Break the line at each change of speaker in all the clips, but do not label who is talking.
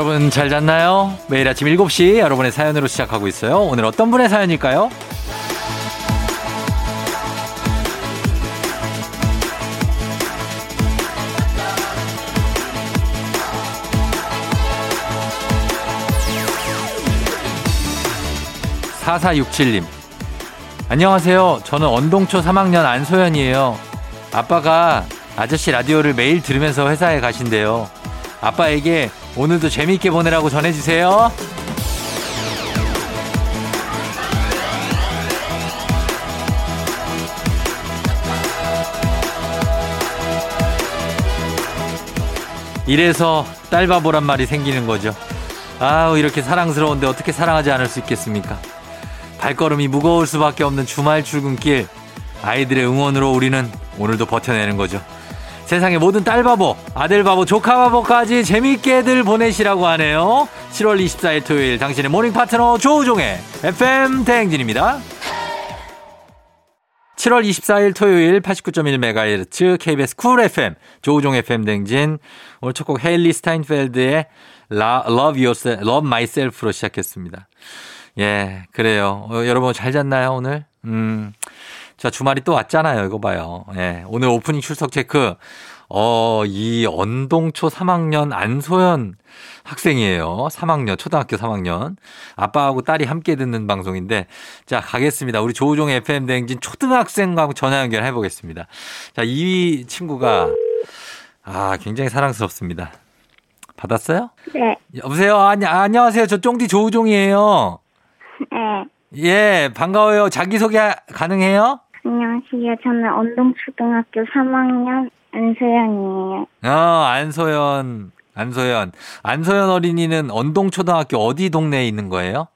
여러분 잘 잤나요? 매일 아침 7시 여러분의 사연으로 시작하고 있어요. 오늘 어떤 분의 사연일까요? 4467님. 안녕하세요. 저는 언동초 3학년 안소연이에요. 아빠가 아저씨 라디오를 매일 들으면서 회사에 가신대요. 아빠에게 오늘도 재미있게 보내라고 전해주세요. 이래서 딸바보란 말이 생기는 거죠. 아우, 이렇게 사랑스러운데 어떻게 사랑하지 않을 수 있겠습니까? 발걸음이 무거울 수밖에 없는 주말 출근길. 아이들의 응원으로 우리는 오늘도 버텨내는 거죠. 세상의 모든 딸 바보, 아들 바보, 조카 바보까지 재미있게들 보내시라고 하네요. 7월 24일 토요일 당신의 모닝 파트너 조우종의 FM 대행진입니다. 7월 24일 토요일 89.1MHz KBS 쿨 FM 조우종 FM 대행진 오늘 첫 곡 헤일리 스타인펠드의 Love Yourself, Love Myself로 시작했습니다. 예, 그래요. 어, 여러분 잘 잤나요 오늘? 음, 자, 주말이 또 왔잖아요. 이거 봐요. 예. 오늘 오프닝 출석 체크. 어, 이 언동초 3학년 안소연 학생이에요. 3학년, 초등학교 3학년. 아빠하고 딸이 함께 듣는 방송인데. 자, 가겠습니다. 우리 조우종 FM 대행진 초등학생과 전화 연결해 보겠습니다. 자, 이 친구가, 아, 굉장히 사랑스럽습니다. 받았어요?
네.
여보세요? 아니, 안녕하세요. 저 쫑디 조우종이에요.
네.
예, 반가워요. 자기소개 가능해요?
안녕하세요. 저는 언동초등학교 3학년 안소연이에요.
어, 안소연, 안소연. 안소연 어린이는 언동초등학교 어디 동네에 있는 거예요?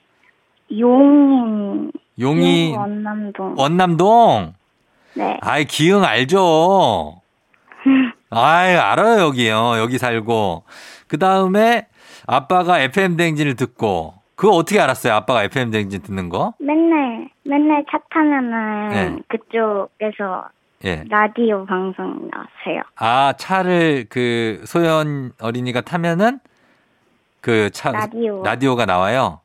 용인.
용이,
용 원남동.
원남동?
네.
아이, 기흥 알죠? 아이, 알아요, 여기요. 여기 살고. 그 다음에 아빠가 FM대행진을 듣고, 그거 어떻게 알았어요? 아빠가 FM대행진 듣는 거?
맨날, 맨날 차 타면은
네.
그쪽에서
예.
라디오 방송 나왔어요.
아, 차를 그 소연 어린이가 타면은 그 차,
라디오.
라디오가 나와요?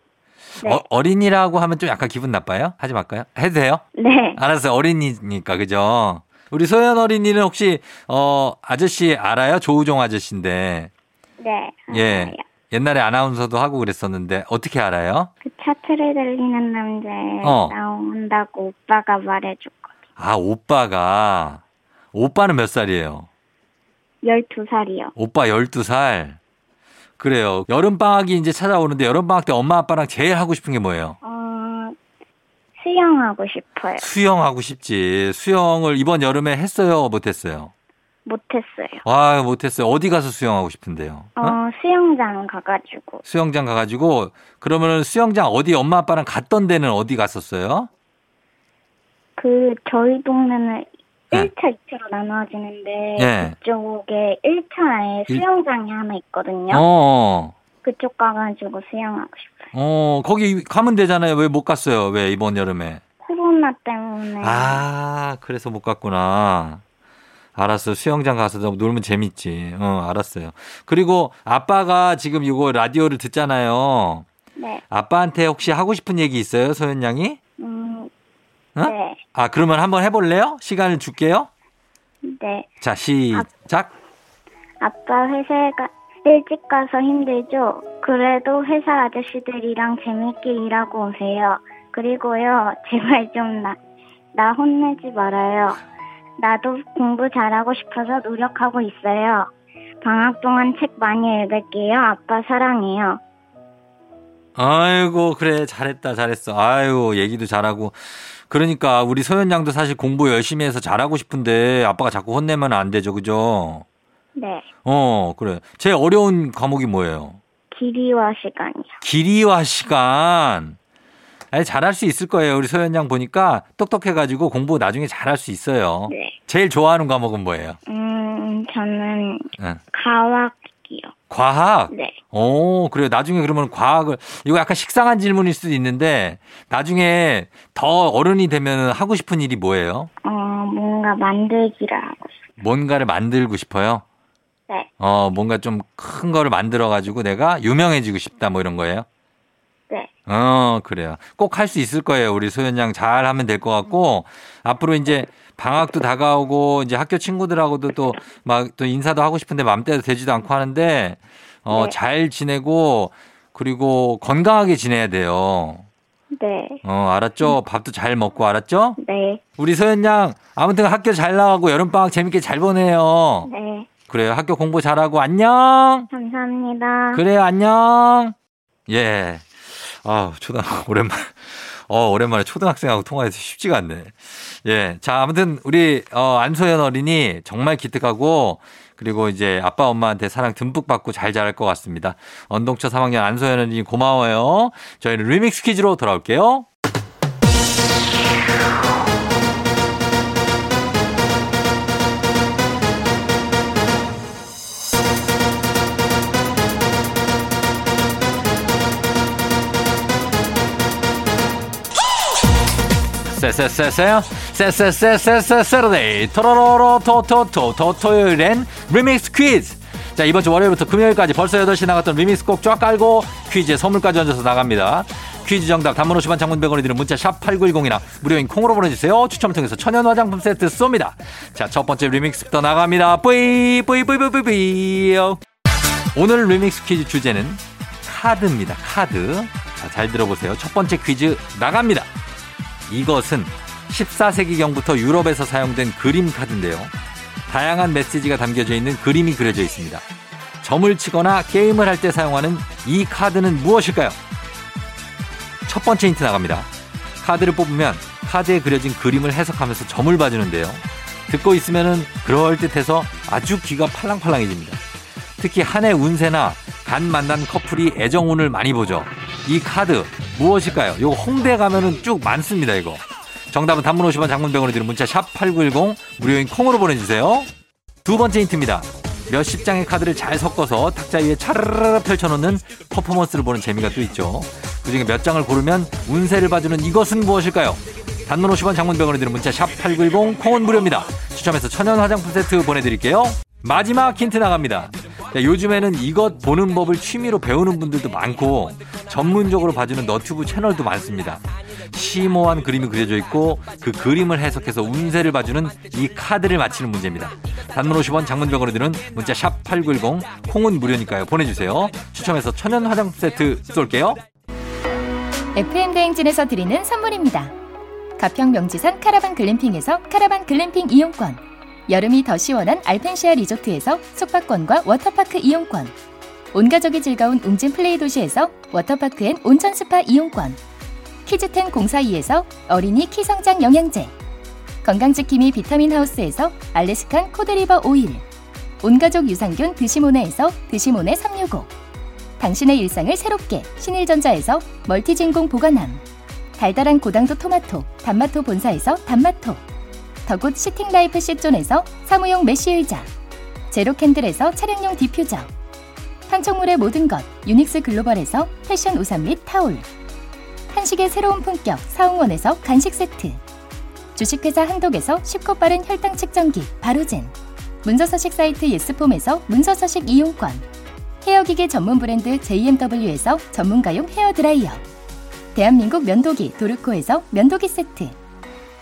네.
어, 어린이라고 하면 좀 약간 기분 나빠요? 하지 말까요? 해도 돼요?
네.
알았어요. 어린이니까, 그죠? 우리 소연 어린이는 혹시, 어, 아저씨 알아요? 조우종 아저씨인데.
네.
예.
알아요.
옛날에 아나운서도 하고 그랬었는데, 어떻게 알아요?
그 차트를 달리는 남자에
어.
나온다고 오빠가 말해줬거든요.
아, 오빠가. 오빠는 몇 살이에요?
12살이요.
오빠 12살. 그래요. 여름방학이 이제 찾아오는데, 여름방학 때 엄마 아빠랑 제일 하고 싶은 게 뭐예요?
어, 수영하고 싶어요.
수영하고 싶지. 수영을 이번 여름에 했어요? 못했어요?
못했어요.
아, 못했어요. 어디 가서 수영하고 싶은데요?
어,
어?
수영장 가가지고.
수영장 가가지고 그러면은 수영장 어디 엄마 아빠랑 갔던 데는 어디 갔었어요?
그, 저희 동네는
네.
1차, 2차로 나눠지는데,
네.
그쪽에 1차에
일-
수영장이 하나 있거든요.
어,
그쪽 가가지고 수영하고 싶어요.
어, 거기 가면 되잖아요. 왜 못 갔어요? 왜 이번 여름에?
코로나 때문에.
아, 그래서 못 갔구나. 알았어. 수영장 가서 놀면 재밌지. 어, 알았어요. 그리고 아빠가 지금 이거 라디오를 듣잖아요.
네.
아빠한테 혹시 하고 싶은 얘기 있어요? 소연 양이?
음,
어?
네.
아, 그러면 한번 해볼래요? 시간을 줄게요.
네.
자, 시작.
아 빠 회사에 가, 일찍 가서 힘들죠? 그래도 회사 아저씨들이랑 재밌게 일하고 오세요. 그리고요, 제발 좀 나, 나 혼내지 말아요. 나도 공부 잘하고 싶어서 노력하고 있어요. 방학 동안 책 많이 읽을게요. 아빠 사랑해요.
아이고, 그래. 잘했다, 잘했어. 아이고, 얘기도 잘하고. 그러니까, 우리 소연 양도 사실 공부 열심히 해서 잘하고 싶은데, 아빠가 자꾸 혼내면 안 되죠, 그죠?
네.
어, 그래. 제일 어려운 과목이 뭐예요?
길이와 시간이요.
길이와 시간. 아니, 잘할 수 있을 거예요. 우리 소연 양 보니까 똑똑해가지고 공부 나중에 잘할 수 있어요.
네.
제일 좋아하는 과목은 뭐예요?
음, 저는
응.
과학이요.
과학?
네.
오, 그래요. 나중에 그러면 과학을, 이거 약간 식상한 질문일 수도 있는데, 나중에 더 어른이 되면 하고 싶은 일이 뭐예요?
어, 뭔가 만들기를 하고 싶어요.
뭔가를 만들고 싶어요?
네.
어, 뭔가 좀 큰 거를 만들어가지고 내가 유명해지고 싶다 뭐 이런 거예요?
네.
어, 그래요. 꼭 할 수 있을 거예요. 우리 소연 양 잘 하면 될 것 같고, 앞으로 이제 방학도 다가오고, 이제 학교 친구들하고도 또막또 인사도 하고 싶은데 맘대로 되지도 않고 하는데, 어,
네.
잘 지내고, 그리고 건강하게 지내야 돼요.
네.
어, 알았죠? 밥도 잘 먹고, 알았죠?
네.
우리 소연 양, 아무튼 학교 잘 나가고 여름 방학 재밌게 잘 보내요.
네.
그래요. 학교 공부 잘하고 안녕!
감사합니다.
그래요, 안녕. 예. 아, 초등 오랜만. 어, 오랜만에 초등학생하고 통화해서 쉽지가 않네. 예. 자, 아무튼 우리 어 안소연 어린이 정말 기특하고 그리고 이제 아빠 엄마한테 사랑 듬뿍 받고 잘 자랄 것 같습니다. 언동초 3학년 안소연 어린이 고마워요. 저희는 리믹스 퀴즈로 돌아올게요. 쎄쎄쎄쎄요 쎄쎄쎄쎄쎄쎄데이 토로로로 토토토 토토요일엔 리믹스 퀴즈 자 이번 주 월요일부터 금요일까지 벌써 8시 나갔던 리믹스 꼭 쫙 깔고 퀴즈에 선물까지 얹어서 나갑니다 퀴즈 정답 단문 50원 장문 100원이 드는 문자 샵 8910이나 무료인 콩으로 보내주세요 추첨을 통해서 천연 화장품 세트 쏩니다 자 첫 번째 리믹스부터 나갑니다 뿌이 뿌이 뿌이 뿌이 뿌이 오늘 리믹스 퀴즈 주제는 카드입니다 카드 자, 잘 들어보세요 첫 번째 퀴즈 나갑니다 이것은 14세기경부터 유럽에서 사용된 그림 카드인데요. 다양한 메시지가 담겨져 있는 그림이 그려져 있습니다. 점을 치거나 게임을 할 때 사용하는 이 카드는 무엇일까요? 첫 번째 힌트 나갑니다. 카드를 뽑으면 카드에 그려진 그림을 해석하면서 점을 봐주는데요. 듣고 있으면은 그럴듯해서 아주 귀가 팔랑팔랑해집니다. 특히 한 해 운세나 간 만난 커플이 애정운을 많이 보죠. 이 카드 무엇일까요? 이거 홍대 가면은 쭉 많습니다, 이거. 정답은 단문 50원 장문병원에 드는 문자 샵 8910 무료인 콩으로 보내주세요. 두 번째 힌트입니다. 몇십 장의 카드를 잘 섞어서 탁자 위에 차르르 펼쳐놓는 퍼포먼스를 보는 재미가 또 있죠. 그 중에 몇 장을 고르면 운세를 봐주는 이것은 무엇일까요? 단문 50원 장문병원에 드는 문자 샵 8910 콩은 무료입니다. 추첨해서 천연 화장품 세트 보내드릴게요. 마지막 힌트 나갑니다. 자, 요즘에는 이것 보는 법을 취미로 배우는 분들도 많고 전문적으로 봐주는 너튜브 채널도 많습니다. 심오한 그림이 그려져 있고 그 그림을 해석해서 운세를 봐주는 이 카드를 맞히는 문제입니다. 단문 50원 장문 100원이 드는 문자 샵 8910 콩은 무료니까요. 보내주세요. 추첨해서 천연 화장품 세트 쏠게요.
FM 대행진에서 드리는 선물입니다. 가평 명지산 카라반 글램핑에서 카라반 글램핑 이용권. 여름이 더 시원한 알펜시아 리조트에서 숙박권과 워터파크 이용권. 온 가족이 즐거운 웅진 플레이 도시에서 워터파크 and 온천 스파 이용권. 키즈텐 공사이에서 어린이 키 성장 영양제. 건강지킴이 비타민 하우스에서 Alaskan cod liver oil. 온가족 유산균 드시모네에서 드시모네 365. 당신의 일상을 새롭게 신일전자에서 멀티진공 보관함. 달달한 고당도 토마토 단마토 본사에서 단마토. 더굿 시팅라이프 시존에서 사무용 메쉬 의자. 제로캔들에서 차량용 디퓨저. 판촉물의 모든 것 유닉스 글로벌에서 패션 우산 및 타올. 한식의 새로운 품격 사홍원에서 간식 세트. 주식회사 한독에서 쉽고 빠른 혈당 측정기 바로젠. 문서서식 사이트 예스폼에서 문서서식 이용권. 헤어기계 전문 브랜드 JMW에서 전문가용 헤어드라이어. 대한민국 면도기 도르코에서 면도기 세트.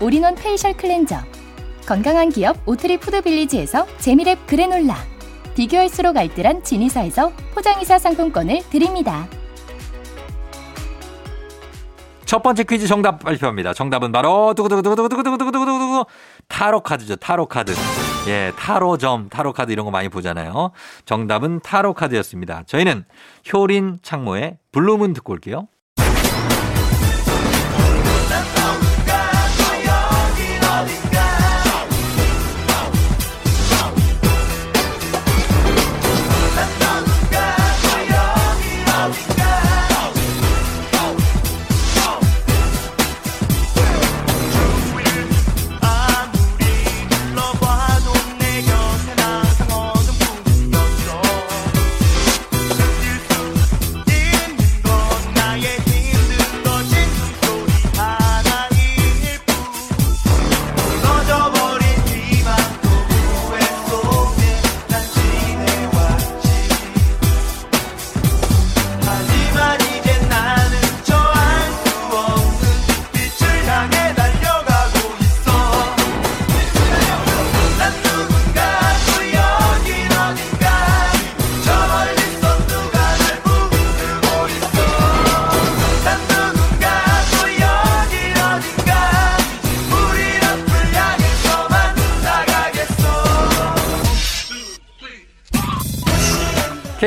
all-in-one facial cleanser. 건강한 기업 오트리 푸드빌리지에서 재미랩 그래놀라. 비교할수록 알뜰한 진이사에서 포장이사 상품권을 드립니다.
첫 번째 퀴즈 정답 발표합니다. 정답은 바로 두구두구두구두구두구두구두구두구 타로 카드죠. 타로 카드. 예, 타로점, 타로 카드 이런 거 많이 보잖아요. 정답은 타로 카드였습니다. 저희는 효린 창모의 블루문 듣고 올게요.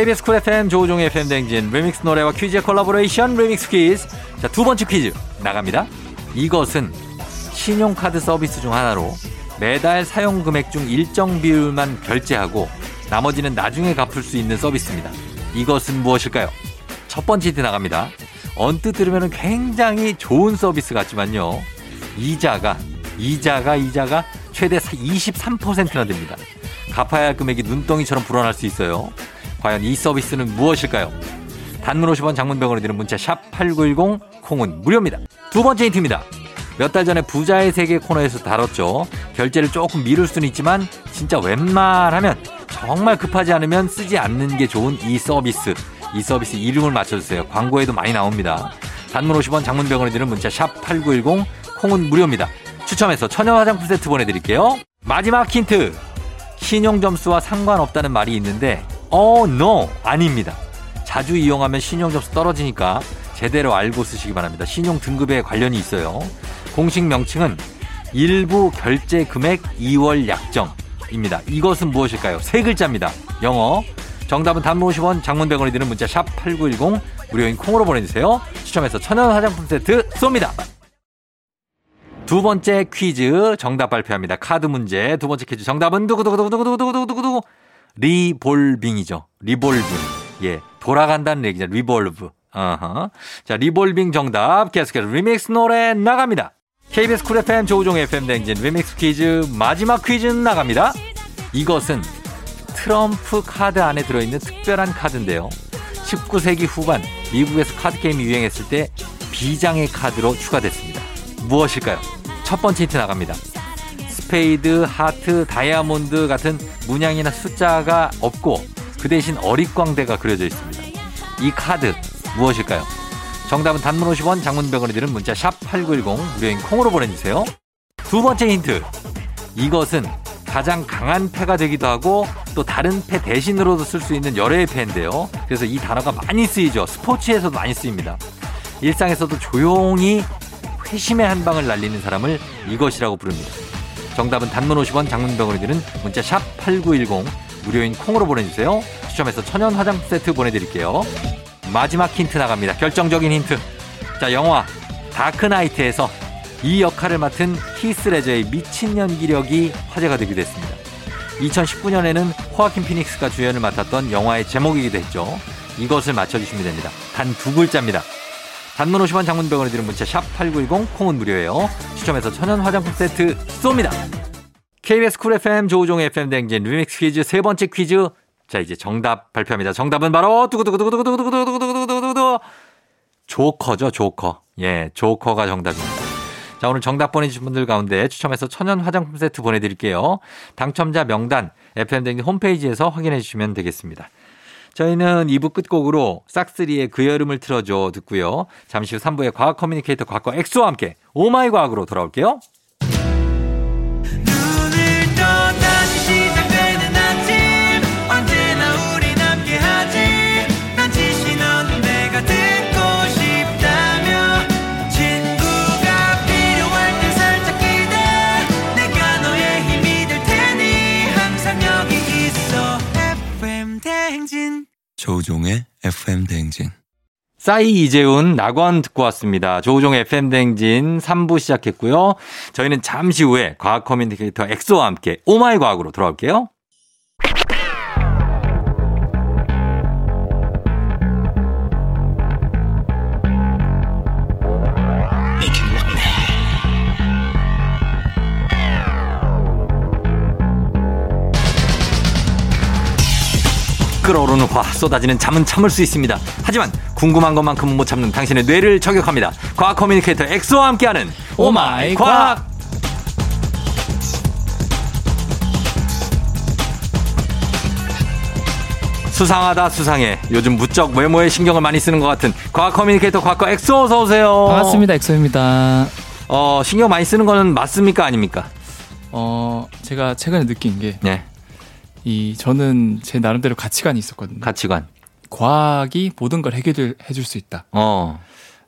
KBS 쿨 FM 조우종의 FM 댕진 리믹스 노래와 퀴즈의 콜라보레이션 리믹스 퀴즈. 자, 두 번째 퀴즈 나갑니다. 이것은 신용카드 서비스 중 하나로 매달 사용 금액 중 일정 비율만 결제하고 나머지는 나중에 갚을 수 있는 서비스입니다. 이것은 무엇일까요? 첫 번째 힌트 나갑니다. 언뜻 들으면 굉장히 좋은 서비스 같지만요. 이자가, 이자가, 이자가 최대 23%나 됩니다. 갚아야 할 금액이 눈덩이처럼 불어날 수 있어요. 과연 이 서비스는 무엇일까요? 단문 50원 장문병으로 드는 문자 샵 8910 콩은 무료입니다. 두 번째 힌트입니다. 몇 달 전에 부자의 세계 코너에서 다뤘죠. 결제를 조금 미룰 수는 있지만 진짜 웬만하면 정말 급하지 않으면 쓰지 않는 게 좋은 이 서비스. 이 서비스 이름을 맞춰주세요. 광고에도 많이 나옵니다. 단문 50원 장문병으로 드는 문자 샵 8910 콩은 무료입니다. 추첨해서 천연 화장품 세트 보내드릴게요. 마지막 힌트. 신용 점수와 상관없다는 말이 있는데 어, no 아닙니다. 자주 이용하면 신용 점수 떨어지니까 제대로 알고 쓰시기 바랍니다. 신용 등급에 관련이 있어요. 공식 명칭은 일부 결제 금액 2월 약정입니다. 이것은 무엇일까요? 세 글자입니다. 영어. 정답은 단문 50원, 장문 100원이 드는 문자 샵 8910 무료인 콩으로 보내주세요. 추첨해서 천연 화장품 세트 쏩니다. 두 번째 퀴즈 정답 발표합니다. 카드 문제 두 번째 퀴즈 정답은 두구두구두구두구두구두구두구 리볼빙이죠. 리볼빙. 예. 돌아간다는 얘기죠. revolve. 어허. 자, 리볼빙 정답 계속해서 리믹스 노래 나갑니다. KBS 쿨 FM 조우종 FM 댕진 리믹스 퀴즈 마지막 퀴즈 나갑니다. 이것은 트럼프 카드 안에 들어있는 특별한 카드인데요. 19세기 후반 미국에서 카드 게임이 유행했을 때 비장의 카드로 추가됐습니다. 무엇일까요? 첫 번째 힌트 나갑니다. 스페이드, 하트, 다이아몬드 같은 문양이나 숫자가 없고 그 대신 어릿광대가 그려져 있습니다. 이 카드 무엇일까요? 정답은 단문 50원, 장문 100원이 드는 문자 샵 8910 무료인 콩으로 보내주세요. 두 번째 힌트. 이것은 가장 강한 패가 되기도 하고 또 다른 패 대신으로도 쓸 수 있는 열외의 패인데요. 그래서 이 단어가 많이 쓰이죠. 스포츠에서도 많이 쓰입니다. 일상에서도 조용히 회심의 한 방을 날리는 사람을 이것이라고 부릅니다. 정답은 단문 50원 장문 100원 드는 문자 샵 8910 무료인 콩으로 보내주세요. 추첨해서 천연 화장품 세트 보내드릴게요. 마지막 힌트 나갑니다. 결정적인 힌트. 자, 영화 다크나이트에서 이 역할을 맡은 히스 레저의 미친 연기력이 화제가 되기도 했습니다. 2019년에는 호아킨 피닉스가 주연을 맡았던 영화의 제목이기도 했죠. 이것을 맞춰주시면 됩니다. 단 두 글자입니다. 단문 50원 장문 100원이 드는 문자 샵 8910 콩은 무료예요. 추첨해서 천연 화장품 세트 쏩니다. KBS 쿨 FM 조우종 FM 댕진 리믹스 퀴즈 세 번째 퀴즈. 자, 이제 정답 발표합니다. 정답은 바로 두구두구두구두구두구두구두구두구두구 조커죠, 조커. 예, 조커가 정답입니다. 자, 오늘 정답 보내주신 분들 가운데 추첨해서 천연 화장품 세트 보내드릴게요. 당첨자 명단 FM댕진 홈페이지에서 확인해 주시면 되겠습니다. 저희는 2부 끝곡으로 싹쓰리의 그 여름을 틀어줘 듣고요. 잠시 후 3부에 과학 커뮤니케이터 과거 엑소와 함께 오마이 과학으로 돌아올게요.
조우종의 FM 대행진
싸이 이재훈 낙원 듣고 왔습니다. 조우종 FM 댕진 3부 시작했고요. 저희는 잠시 후에 과학 커뮤니케이터 엑소와 함께 오마이 과학으로 돌아올게요. 오르는 화 쏟아지는 잠은 참을 수 있습니다. 하지만 궁금한 것만큼은 못 참는 당신의 뇌를 저격합니다. 과학 커뮤니케이터 엑소와 함께하는 오마이 과학. 수상하다 수상해. 요즘 무척 외모에 신경을 많이 쓰는 것 같은 과학 커뮤니케이터 과거 엑소 어서 오세요.
반갑습니다. 엑소입니다.
어 신경 많이 쓰는 거는 맞습니까 아닙니까?
어, 제가 최근에 느낀 게,
네
이, 저는 제 나름대로 가치관이 있었거든요.
가치관.
과학이 모든 걸 해결해 줄 수 있다.
어.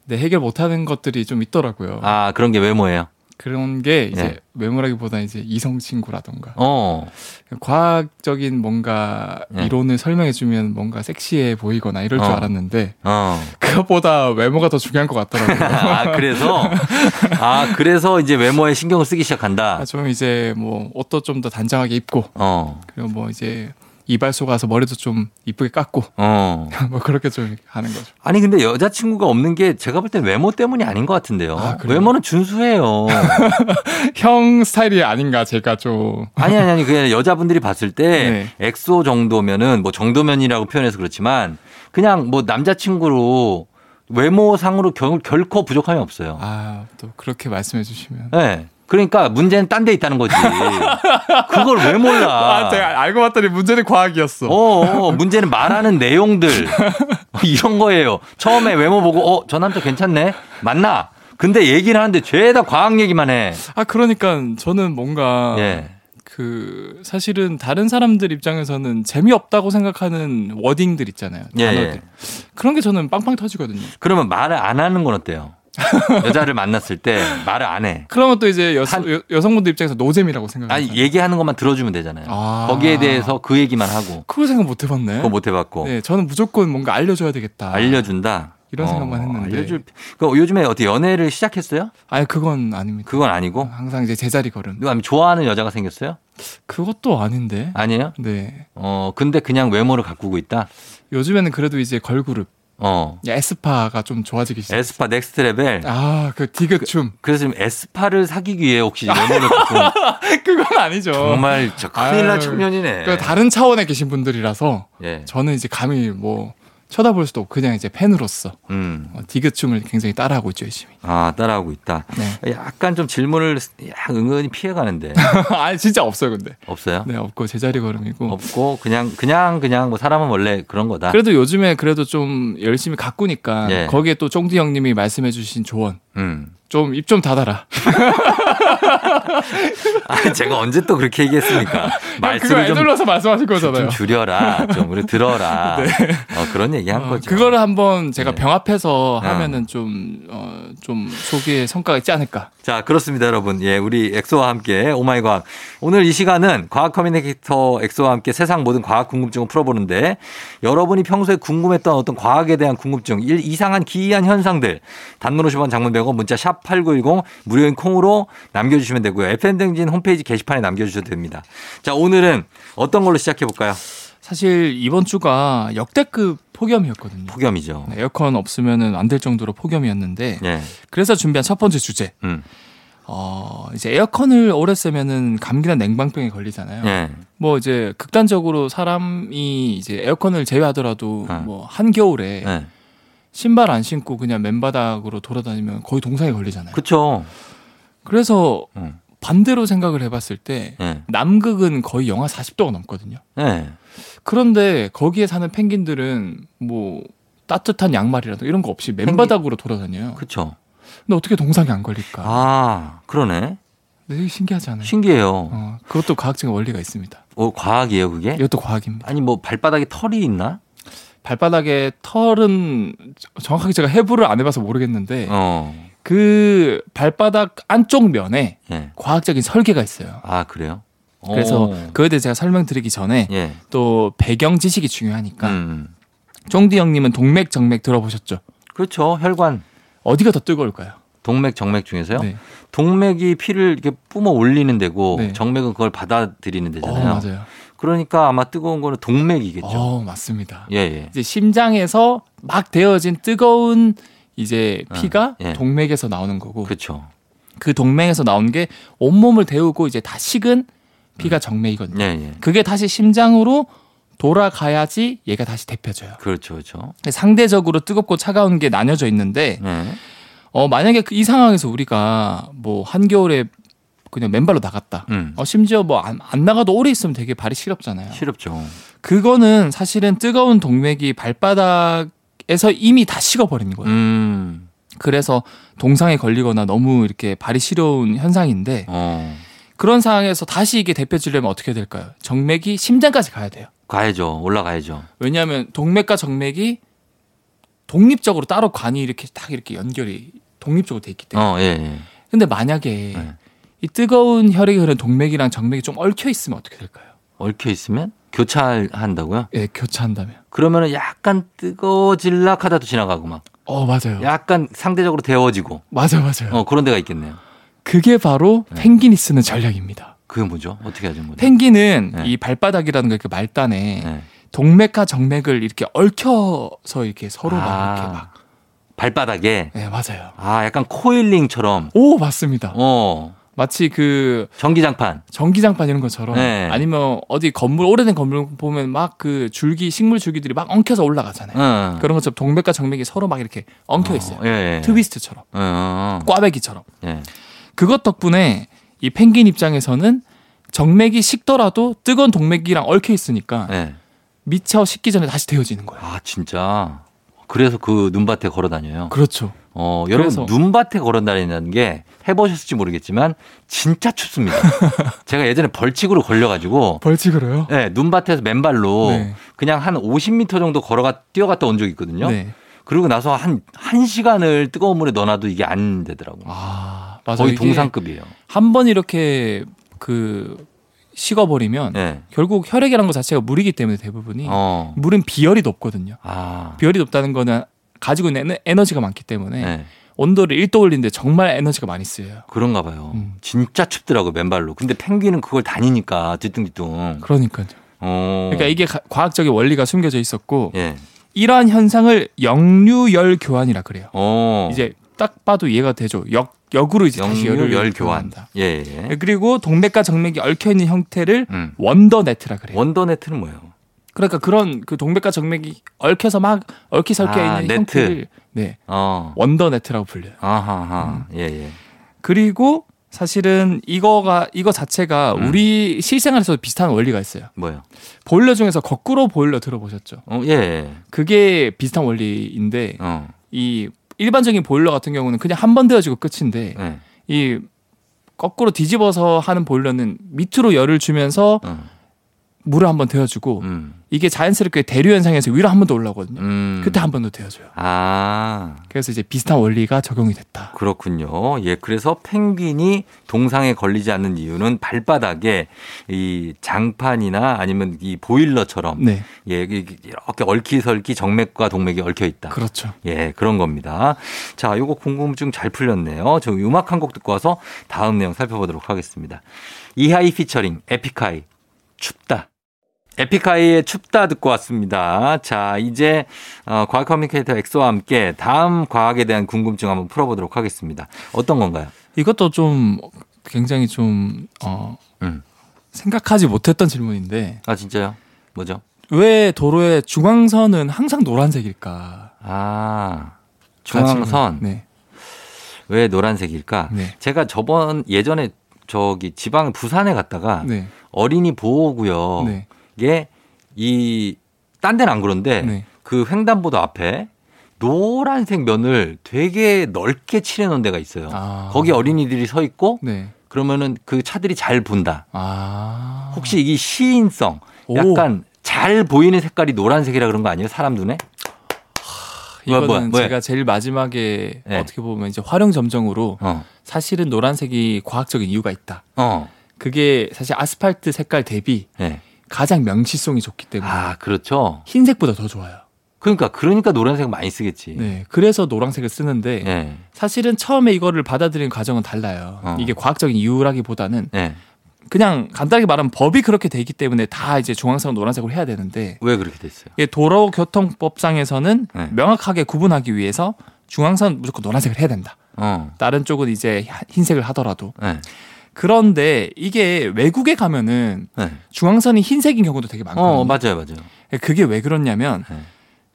근데 해결 못하는 것들이 좀 있더라고요.
아 그런 게 외모예요.
그런 게 이제
예.
외모라기보다 이제 이성 친구라던가
어.
과학적인 뭔가
예.
이론을 설명해주면 뭔가 섹시해 보이거나 이럴 줄
어.
알았는데
어.
그것보다 외모가 더 중요한 것 같더라고요.
아, 그래서 아, 그래서 이제 외모에 신경을 쓰기 시작한다.
아, 좀 이제 뭐 옷도 좀 더 단정하게 입고
어.
그리고 뭐 이제 이발소 가서 머리도 좀 이쁘게 깎고
어.
뭐 그렇게 좀 하는 거죠.
아니 근데 여자친구가 없는 게 제가 볼 땐 외모 때문이 아닌 것 같은데요.
아?
외모는 준수해요.
형 스타일이 아닌가 제가 좀
아니 아니 아니 그냥 여자분들이 봤을 때
네.
엑소 정도면은 뭐 정도면이라고 표현해서 그렇지만 그냥 뭐 남자친구로 외모상으로 결, 결코 부족함이 없어요.
아 또 그렇게 말씀해 주시면
네. 그러니까 문제는 딴 데 있다는 거지. 그걸 왜 몰라?
아 제가 알고 봤더니 문제는 과학이었어.
어, 어, 문제는 말하는 내용들 이런 거예요. 처음에 외모 보고 어 저 남자 괜찮네 맞나? 근데 얘기를 하는데 죄다 과학 얘기만 해.
아 그러니까 저는 뭔가
예.
그 사실은 다른 사람들 입장에서는 재미없다고 생각하는 워딩들 있잖아요.
예,
단어들.
예.
그런 게 저는 빵빵 터지거든요.
그러면 말을 안 하는 건 어때요? 여자를 만났을 때 말을 안 해.
그러면 또 이제 여,
한-
여, 여성분들 입장에서 노잼이라고 생각해요.
아니 얘기하는 것만 들어주면 되잖아요.
아.
거기에 대해서 그 얘기만 하고
그걸 생각 못 해봤네.
그거 못 해봤고
네, 저는 무조건 뭔가 알려줘야 되겠다.
알려준다.
이런 생각만 했는데.
알려줄. 그 요즘에 어떻게 연애를 시작했어요?
아니 그건 아닙니다.
그건 아니고
항상 이제 제자리 걸음.
누가 좋아하는 여자가 생겼어요?
그것도 아닌데.
아니에요?
네.
어 근데 그냥 외모를 가꾸고 있다.
요즘에는 그래도 이제 걸그룹
어
에스파가 좀 좋아지기 시작.
에스파 Next Level.
아, 그 디귿 춤.
그 래서 지금 에스파를 사귀기 위해 혹시 외모를 가꾸고
그건 아니죠.
정말 저 큰일 날 청년이네.
그 다른 차원에 계신 분들이라서
예.
저는 이제 감히 뭐 쳐다볼 수도 없고 그냥 이제 팬으로서
음.
어, 디귿 춤을 굉장히 따라하고 있죠 열심히.
아 따라하고 있다.
네.
약간 좀 질문을 약 은근히 피해가는데
아니 진짜 없어요 근데.
없어요?
네 없고 제자리 걸음이고.
없고 그냥 그냥 그냥 뭐 사람은 원래 그런 거다.
그래도 요즘에 그래도 좀 열심히 가꾸니까
예.
거기에 또 쫑디 형님이 말씀해주신 조언
음.
좀입좀 닫아라.
아, 제가 언제 또 그렇게 얘기했습니까? 말씀을 좀,
에둘러서 말씀하신 거잖아요.
좀 줄여라. 좀 우리 들어라. 어, 그런 얘기 한
어,
거죠.
그거를 한번 제가
네.
병합해서
아.
하면은 좀, 어, 좀 소기의 성과가 있지 않을까.
자, 그렇습니다, 여러분. 예, 우리 엑소와 함께 오마이 과학. 오늘 이 시간은 과학 커뮤니케이터 엑소와 함께 세상 모든 과학 궁금증을 풀어보는데 여러분이 평소에 궁금했던 어떤 과학에 대한 궁금증, 일, 이상한 기이한 현상들, 단문 50원 장문 100원 문자 샵 8910 무료인 콩으로 남겨주시면 되고요. FM댕진 홈페이지 게시판에 남겨주셔도 됩니다. 자, 오늘은 어떤 걸로 시작해볼까요?
사실 이번 주가 역대급 폭염이었거든요.
폭염이죠.
네, 에어컨 없으면은 안 될 정도로 폭염이었는데
예.
그래서 준비한 첫 번째 주제.
음.
어, 이제 에어컨을 오래 쓰면은 감기나 냉방병에 걸리잖아요.
예.
뭐 이제 극단적으로 사람이 이제 에어컨을 제외하더라도
어.
뭐 한겨울에
예.
신발 안 신고 그냥 맨바닥으로 돌아다니면 거의 동상에 걸리잖아요.
그쵸.
그래서
음.
반대로 생각을 해봤을 때
예.
남극은 거의 영하 40도가 넘거든요.
예.
그런데 거기에 사는 펭귄들은 뭐 따뜻한 양말이라도 이런 거 없이 맨바닥으로 돌아다녀요.
그쵸.
근데 어떻게 동상에 안 걸릴까?
아, 그러네.
되게 신기하지 않아요?
신기해요.
어, 그것도 과학적인 원리가 있습니다.
어, 과학이에요, 그게?
이것도 과학입니다.
아니, 뭐, 발바닥에 털이 있나?
발바닥에 털은 정확하게 제가 해부를 안 해봐서 모르겠는데
어,
그 발바닥 안쪽 면에
예.
과학적인 설계가 있어요.
아, 그래요?
그래서
오.
그거에 대해 제가 설명드리기 전에
예.
또 배경 지식이 중요하니까
음.
쫑디 형님은 동맥 정맥 들어보셨죠?
그렇죠. 혈관.
어디가 더 뜨거울까요?
동맥, 정맥 중에서요?
네.
동맥이 피를 이렇게 뿜어 올리는 데고,
네.
정맥은 그걸 받아들이는
어,
데잖아요.
맞아요.
그러니까 아마 뜨거운 거는 동맥이겠죠.
어, 맞습니다.
예, 예.
이제 심장에서 막 데워진 뜨거운 이제 피가
예.
동맥에서 나오는 거고
그렇죠.
그 동맥에서 나온 게 온몸을 데우고 이제 다 식은 피가 정맥이거든요.
예, 예.
그게 다시 심장으로 돌아가야지 얘가 다시 데펴져요.
그렇죠, 그렇죠.
상대적으로 뜨겁고 차가운 게 나뉘어져 있는데
예.
어 만약에 그 이 상황에서 우리가 뭐 한겨울에 그냥 맨발로 나갔다.
음.
어 심지어 뭐안 안 나가도 오래 있으면 되게 발이 시렵잖아요.
시렵죠.
그거는 사실은 뜨거운 동맥이 발바닥 에서 이미 다 식어버리는 거예요.
음.
그래서 동상에 걸리거나 너무 이렇게 발이 시려운 현상인데
어.
그런 상황에서 다시 이게 데펴지려면 어떻게 될까요? 정맥이 심장까지 가야 돼요.
가야죠. 올라가야죠.
왜냐하면 동맥과 정맥이 독립적으로 따로 관이 이렇게 딱 이렇게 연결이 독립적으로 돼 있기 때문에
어, 예, 예.
근데 만약에
네.
이 뜨거운 혈액이 흐르는 동맥이랑 정맥이 좀 얽혀 있으면 어떻게 될까요?
얽혀 있으면 교차한다고요?
예, 교차한다면.
그러면은 약간 뜨거워질락 하다도 지나가고 막
어, 맞아요.
약간 상대적으로 데워지고
맞아요, 맞아요.
어 그런 데가 있겠네요.
그게 바로
네.
펭귄이 쓰는 전략입니다.
그게 뭐죠? 어떻게 하는 거죠?
펭귄은
네.
이 발바닥이라는 거, 그 말단에
네.
동맥과 정맥을 이렇게 얽혀서 이렇게 서로 막
아.
이렇게 막.
발바닥에
네, 맞아요.
아 약간 코일링처럼
오, 맞습니다.
어
마치 그
전기장판
전기장판 이런 것처럼
네.
아니면 어디 건물 오래된 건물 보면 막 그 줄기 식물 줄기들이 막 엉켜서 올라가잖아요.
응.
그런 것처럼 동맥과 정맥이 서로 막 이렇게 엉켜 있어요.
어, 예, 예.
트위스트처럼
어, 어, 어.
꽈배기처럼.
예.
그것 덕분에 이 펭귄 입장에서는 정맥이 식더라도 뜨거운 동맥이랑 얽혀 있으니까
예.
미쳐 식기 전에 다시 데워지는 거예요.
아 진짜 그래서 그 눈밭에 걸어 다녀요.
그렇죠.
어 여러분 눈밭에 걸어 다니는 게 해보셨을지 모르겠지만 진짜 춥습니다. 제가 예전에 벌칙으로 걸려가지고
벌칙으로요?
네, 눈밭에서 맨발로
네.
그냥 한 50m 정도 걸어가 뛰어갔다 온 적이 있거든요.
네.
그리고 나서 한, 한 시간을 뜨거운 물에 넣어놔도 이게 안 되더라고요.
아, 맞아요.
거의 동상급이에요.
한 번 이렇게 그 식어버리면
네.
결국 혈액이라는 것 자체가 물이기 때문에 대부분이
어.
물은 비열이 높거든요.
아.
비열이 높다는 거는 가지고 있는 에너- 에너지가 많기 때문에
네.
온도를 1도 올리는데 정말 에너지가 많이 쓰여요.
그런가 봐요.
음.
진짜 춥더라고요, 맨발로. 근데 펭귄은 그걸 다니니까, 뒤뚱뒤뚱.
그러니까요.
어.
그러니까 이게 가- 과학적인 원리가 숨겨져 있었고
예.
이러한 현상을 역류열 교환이라 그래요.
어.
이제 딱 봐도 이해가 되죠. 역 역으로 이제 다시 열을
열 교환.
교환한다.
예, 예.
그리고 동맥과 정맥이 얽혀 있는 형태를
음.
wonder net라 그래요.
wonder net는 뭐예요?
그러니까 그런 그 동맥과 정맥이 얽혀서 막 얽히설켜
아,
있는
네트.
형태를 네
어.
wonder net라고 불려요.
아하하. 예, 예.
그리고 사실은 이거가 이거 자체가
음.
우리 실생활에서도 비슷한 원리가 있어요.
뭐요?
보일러 중에서 거꾸로 보일러 들어보셨죠?
어, 예, 예.
그게 비슷한 원리인데
어.
이 일반적인 보일러 같은 경우는 그냥 한 번 데워지고 끝인데
예.
이 거꾸로 뒤집어서 하는 보일러는 밑으로 열을 주면서
어.
물을 한 번 데워주고
음.
이게 자연스럽게 대류 현상에서 위로 한 번 더 올라오거든요.
음.
그때 한 번 더 데워줘요.
아.
그래서 이제 비슷한 원리가 적용이 됐다.
그렇군요. 예, 그래서 펭귄이 동상에 걸리지 않는 이유는 발바닥에 이 장판이나 아니면 이 보일러처럼
네,
예, 이렇게 얽히설키 정맥과 동맥이 얽혀 있다.
그렇죠.
예, 그런 겁니다. 자, 요거 궁금증 잘 풀렸네요. 저 음악 한 곡 듣고 와서 다음 내용 살펴보도록 하겠습니다. 이하이 피처링 에픽하이 춥다. 에픽하이의 춥다 듣고 왔습니다. 자, 이제 어, 과학 커뮤니케이터 엑소와 함께 다음 과학에 대한 궁금증 한번 풀어보도록 하겠습니다. 어떤 건가요?
이것도 좀 굉장히 좀 어,
음.
생각하지 못했던 질문인데
아, 진짜요? 뭐죠?
왜 도로의 중앙선은 항상 노란색일까?
아, 중앙선
네,
왜 노란색일까?
네,
제가 저번 예전에 저기 지방 부산에 갔다가
네,
어린이 보호구역
네,
게 이 딴 데는 안 그런데
네.
그 횡단보도 앞에 노란색 면을 되게 넓게 칠해 놓은 데가 있어요.
아.
거기 어린이들이 서 있고
네.
그러면은 그 차들이 잘 본다.
아,
혹시 이 시인성
오.
약간 잘 보이는 색깔이 노란색이라 그런 거 아니에요? 사람 눈에?
이거는
뭐야, 뭐야?
제가 제일 마지막에
네.
어떻게 보면 이제 활용 점정으로
어.
사실은 노란색이 과학적인 이유가 있다.
어.
그게 사실 아스팔트 색깔 대비
네.
가장 명치성이 좋기 때문에
아, 그렇죠.
흰색보다 더 좋아요.
그러니까 그러니까 노란색 많이 쓰겠지.
네, 그래서 노란색을 쓰는데
네.
사실은 처음에 이거를 받아들이는 과정은 달라요.
어.
이게 과학적인 이유라기보다는
네.
그냥 간단하게 말하면 법이 그렇게 돼 있기 때문에 다 이제 중앙선 노란색으로 해야 되는데
왜 그렇게 됐어요?
이게 도로교통법상에서는
네.
명확하게 구분하기 위해서 중앙선 무조건 노란색을 해야 된다.
어.
다른 쪽은 이제 흰색을 하더라도
네.
그런데 이게 외국에 가면은
네.
중앙선이 흰색인 경우도 되게 많거든요.
어, 맞아요, 맞아요.
그게 왜 그렇냐면
네.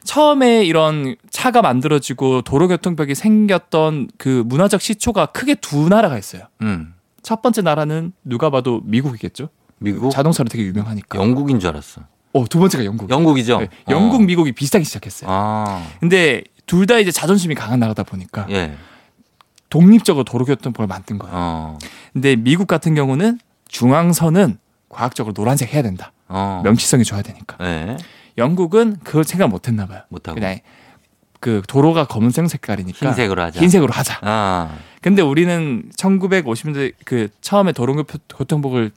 처음에 이런 차가 만들어지고 도로교통벽이 생겼던 그 문화적 시초가 크게 두 나라가 있어요.
음.
첫 번째 나라는 누가 봐도 미국이겠죠.
미국?
자동차로 되게 유명하니까.
영국인 줄 알았어.
어, 두 번째가 영국.
영국이죠?
네, 영국,
어.
미국이 비슷하게 시작했어요.
아,
근데 둘 다 이제 자존심이 강한 나라다 보니까
예.
독립적으로 도로교통법을 만든 거예요.
어.
근데 미국 같은 경우는 중앙선은 과학적으로 노란색 해야 된다.
어.
명치성이 좋아야 되니까.
예.
영국은 그걸 생각 못 했나 봐요.
못하고.
그냥 그 도로가 검은색 색깔이니까
흰색으로 하자.
흰색으로 하자.
아,
근데 우리는 1950년대 그 처음에 도로교통법을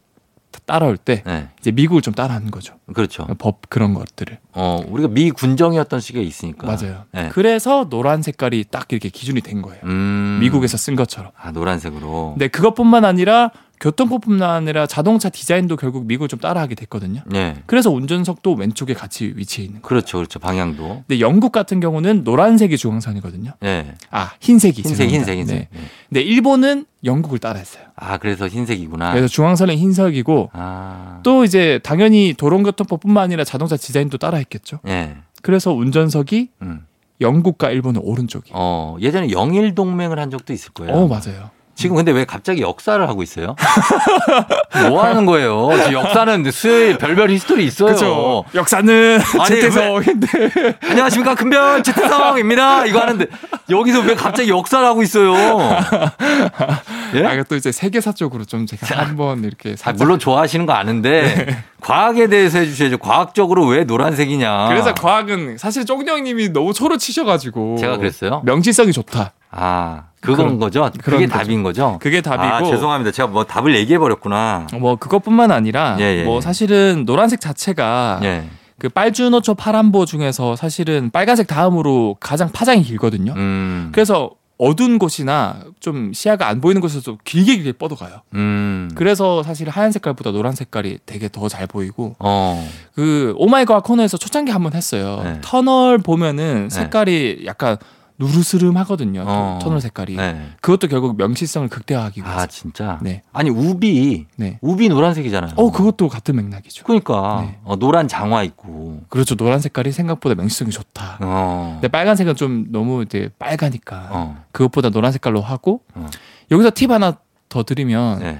따라올 때
네.
이제 미국을 좀 따라하는 거죠.
그렇죠.
법 그런 것들을.
어, 우리가 미 군정이었던 시기가 있으니까.
맞아요.
네.
그래서 노란 색깔이 딱 이렇게 기준이 된 거예요.
음.
미국에서 쓴 것처럼.
아, 노란색으로.
근데 그것뿐만 아니라 교통법뿐만 아니라 자동차 디자인도 결국 미국을 좀 따라하게 됐거든요.
네.
그래서 운전석도 왼쪽에 같이 위치해 있는 거예요.
그렇죠. 그렇죠. 방향도.
근데 영국 같은 경우는 노란색이 중앙선이거든요.
네.
아 흰색이
흰색,
죄송합니다.
흰색, 흰색.
네.
네.
근데 일본은 영국을 따라했어요.
아, 그래서 흰색이구나.
그래서 중앙선은 흰색이고
아.
또 이제 당연히 도로교통법뿐만 아니라 자동차 디자인도 따라했겠죠.
예.
그래서 운전석이
음.
영국과 일본은 오른쪽이.
어, 예전에 영일 동맹을 한 적도 있을 거예요.
어 맞아요.
지금 근데 왜 갑자기 역사를 하고 있어요? 뭐 하는 거예요? 지금 역사는 수요일 별별 history 있어요.
그렇죠. 역사는
아니,
최태성인데
안녕하십니까. 큰별 최태성입니다. 이거 하는데 여기서 왜 갑자기 역사를 하고 있어요? 예?
아, 또 이제 세계사 쪽으로 좀 제가 한번 이렇게
아,
살짝
물론 좋아하시는 거 아는데 과학에 대해서 해주셔야죠. 과학적으로 왜 노란색이냐.
그래서 과학은 사실 쪽영님이 너무 초로 치셔가지고
제가 그랬어요?
명치성이 좋다.
아, 그건
그런-
거죠?
그런
그게. 답인 거죠?
그게 답이고
아, 죄송합니다. 제가 뭐 답을 얘기해 버렸구나.
뭐 그것뿐만 아니라
예, 예,
뭐
예.
사실은 노란색 자체가
예.
그 빨주노초 파란보 중에서 사실은 빨간색 다음으로 가장 파장이 길거든요.
음.
그래서 어두운 곳이나 좀 시야가 안 보이는 곳에서 길게 길게 뻗어가요.
음.
그래서 사실 하얀 색깔보다 노란 색깔이 되게 더 잘 보이고
어.
그 Oh my god 코너에서 초창기 한번 했어요.
네.
터널 보면은 색깔이 약간 누르스름하거든요.
어.
터널 색깔이.
네.
그것도 결국 명시성을 극대화하기 위해서.
아, 진짜?
네.
아니, 우비.
네.
우비 노란색이잖아요.
어, 그것도 같은 맥락이죠.
그러니까
네.
어, 노란 장화 있고.
그렇죠. 노란 색깔이 생각보다 명시성이 좋다.
어.
근데 빨간색은 좀 너무 이제 빨가니까
어.
그것보다 노란 색깔로 하고
어.
여기서 팁 하나 더 드리면
네.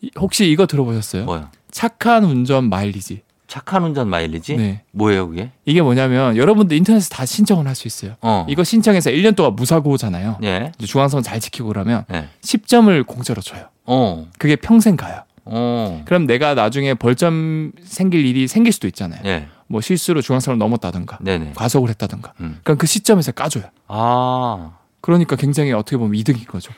이- 혹시 이거 들어보셨어요?
뭐요?
착한 운전 마일리지.
착한 운전 마일리지?
네.
뭐예요, 그게?
이게 뭐냐면 여러분들 인터넷에서 다 신청을 할 수 있어요.
어.
이거 신청해서 1년 동안 무사고잖아요.
예.
중앙선 잘 지키고 그러면
네.
10점을 공짜로 줘요.
어.
그게 평생 가요.
어.
그럼 내가 나중에 벌점 생길 일이 생길 수도 있잖아요.
예.
뭐 실수로 중앙선을 넘었다든가
네네.
과속을 했다든가.
음.
그럼 그 시점에서 까줘요.
아.
그러니까 굉장히 어떻게 보면 이득인 거죠.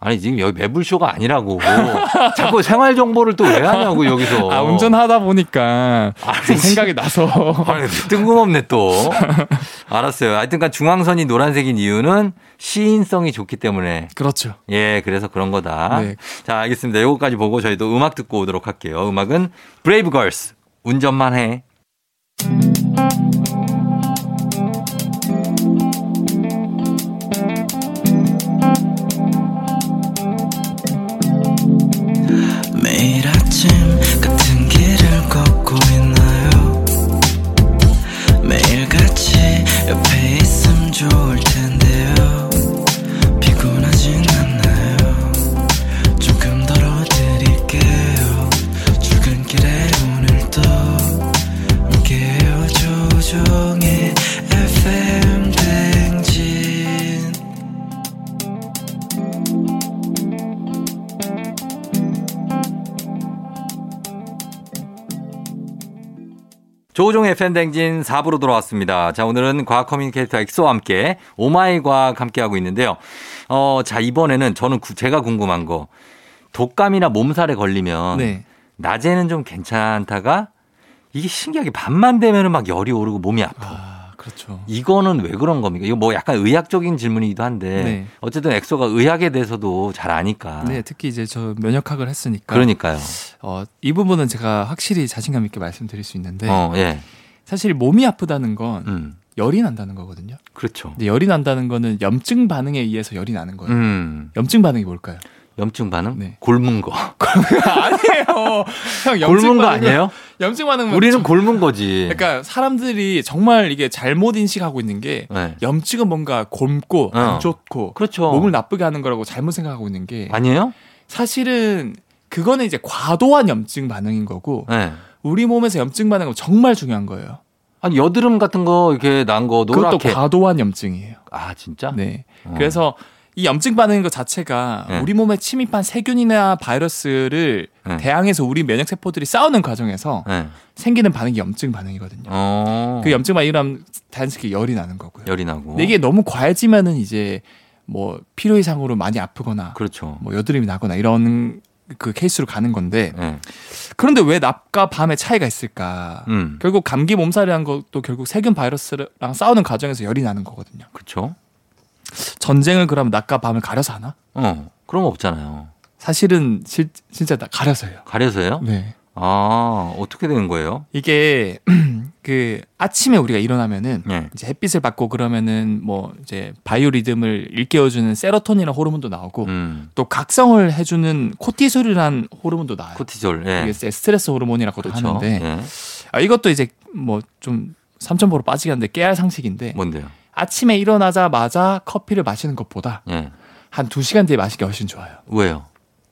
아니 지금 여기 매불쇼가 아니라고. 자꾸 생활 정보를 또 왜 하냐고 여기서.
아 운전하다 보니까
아니,
좀 생각이 나서.
아니, 뜬금없네 또. 알았어요. 하여튼간 중앙선이 노란색인 이유는 시인성이 좋기 때문에.
그렇죠.
예 그래서 그런 거다.
네.
자 알겠습니다. 요거까지 보고 저희도 음악 듣고 오도록 할게요. 음악은 브레이브 걸스 운전만 해
조우종의 FM 댕진
4부로 돌아왔습니다. 자, 오늘은 과학 communicator 엑소와 함께 Oh my 과학 함께하고 있는데요. 어, 자, 이번에는 저는 구- 제가 궁금한 거. 독감이나 몸살에 걸리면
네.
낮에는 좀 괜찮다가 이게 신기하게 밤만 되면은 막 열이 오르고 몸이 아파.
아 그렇죠.
이거는 왜 그런 겁니까? 이거 뭐 약간 의학적인 질문이기도 한데
네.
어쨌든 엑소가 의학에 대해서도 잘 아니까.
네, 특히 이제 저 면역학을 했으니까
그러니까요.
어, 이 부분은 제가 확실히 자신감 있게 말씀드릴 수 있는데
어, 예.
사실 몸이 아프다는 건
음.
열이 난다는 거거든요.
그렇죠.
근데 열이 난다는 거는 염증 반응에 의해서 열이 나는 거예요.
음.
염증 반응이 뭘까요?
염증 반응?
네.
곪은 거.
아니에요. 형
곪은 거 아니에요?
염증 반응은
우리는 곪은 거지.
그러니까 사람들이 정말 이게 잘못 인식하고 있는 게
네.
염증은 뭔가 곪고
어.
안 좋고
그렇죠.
몸을 나쁘게 하는 거라고 잘못 생각하고 있는 게
아니에요?
사실은 그거는 이제 과도한 염증 반응인 거고
네.
우리 몸에서 염증 반응은 정말 중요한 거예요.
아니 여드름 같은 거 이렇게 난거
그것도
노랗게.
과도한 염증이에요.
아 진짜?
네.
어.
그래서 이 염증 반응인 것 자체가
네.
우리 몸에 침입한 세균이나 바이러스를
네.
대항해서 우리 면역 세포들이 싸우는 과정에서
네.
생기는 반응이 염증 반응이거든요.
어.
그 염증 반응이라면 단순히 열이 나는 거고요.
열이 나고.
이게 너무 과해지면은 이제 뭐 필요 이상으로 많이 아프거나
그렇죠.
뭐 여드름이 나거나 이런 그 케이스로 가는 건데
예.
그런데 왜 낮과 밤의 차이가 있을까?
음.
결국 감기 몸살이란 것도 결국 세균 바이러스랑 싸우는 과정에서 열이 나는 거거든요.
그렇죠.
전쟁을 그러면 낮과 밤을 가려서 하나?
어. 그런 거 없잖아요.
사실은 실, 진짜 다 가려서요.
가려서요?
네.
아, 어떻게 되는 거예요?
이게 그 아침에 우리가 일어나면은
예.
이제 햇빛을 받고 그러면은 뭐 이제 바이오 리듬을 일깨워주는 세로토닌이라는 호르몬도 나오고
음.
또 각성을 해주는 코티솔이라는 호르몬도 나와요.
코티졸. 예.
이게 스트레스 호르몬이라고도
그렇죠.
하는데
예.
아, 이것도 이제 뭐 좀 삼천포로 빠지긴 한데 깨알 상식인데
뭔데요?
아침에 일어나자마자 커피를 마시는 것보다
예.
한 두시간 뒤에 마시는 게 훨씬 좋아요.
왜요?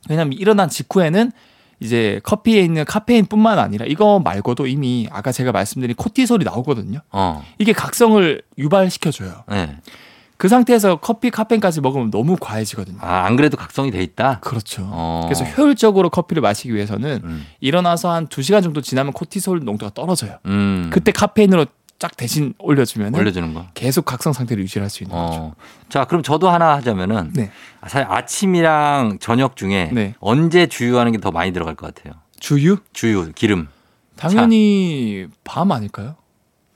왜냐면 일어난 직후에는 이제 커피에 있는 카페인뿐만 아니라 이거 말고도 이미 아까 제가 말씀드린 코티솔이 나오거든요.
어.
이게 각성을 유발시켜줘요.
예.
그 상태에서 커피, 카페인까지 먹으면 너무 과해지거든요.
아, 안 그래도 각성이 돼 있다?
그렇죠.
어.
그래서 효율적으로 커피를 마시기 위해서는
음.
일어나서 한 두시간 정도 지나면 코티솔 농도가 떨어져요.
음.
그때 카페인으로 쫙 대신 올려주면
올려주는 거.
계속 각성 상태를 유지할 수 있는 거죠.
어. 자, 그럼 저도 하나 하자면은
네.
사실 아침이랑 저녁 중에
네.
언제 주유하는 게 더 많이 들어갈 것 같아요.
주유?
주유, 기름.
당연히 밤 아닐까요?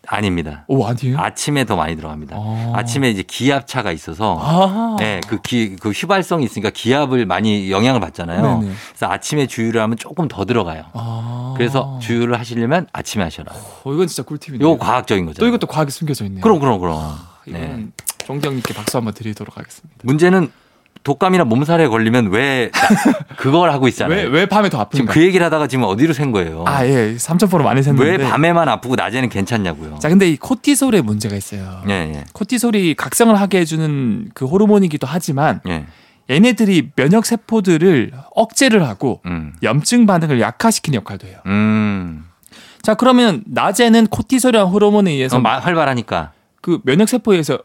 아닙니다.
오, 아니에요?
아침에 더 많이 들어갑니다.
아.
아침에 이제 기압차가 있어서
아.
네, 그 기, 그 휘발성이 있으니까 기압을 많이 영향을 받잖아요.
네네.
그래서 아침에 주유를 하면 조금 더 들어가요.
아.
그래서 주유를 하시려면 아침에 하셔라.
어, 이건 진짜 꿀팁이네요.
이거 과학적인 거죠.
또 이것도 과학이 숨겨져 있네요.
그럼 그럼 그럼. 네.
이거는 종경님께 박수 한번 드리도록 하겠습니다.
문제는 독감이나 몸살에 걸리면 왜 나- 그걸 하고 있잖아요.
왜, 왜 밤에 더
지금
아픈가?
그 얘기를 하다가 지금 어디로 샌 거예요?
아, 예. 3,000% 많이 샜는데.
왜 밤에만 아프고 낮에는 괜찮냐고요.
자, 근데 이 코티솔에 문제가 있어요.
예, 예.
코티솔이 각성을 하게 해주는 그 호르몬이기도 하지만
예.
얘네들이 면역 세포들을 억제를 하고
음.
염증 반응을 약화시키는 역할도 해요.
음.
자, 그러면 낮에는 코티솔이라는 호르몬에 의해서
마- 활발하니까.
그 면역 세포에 의해서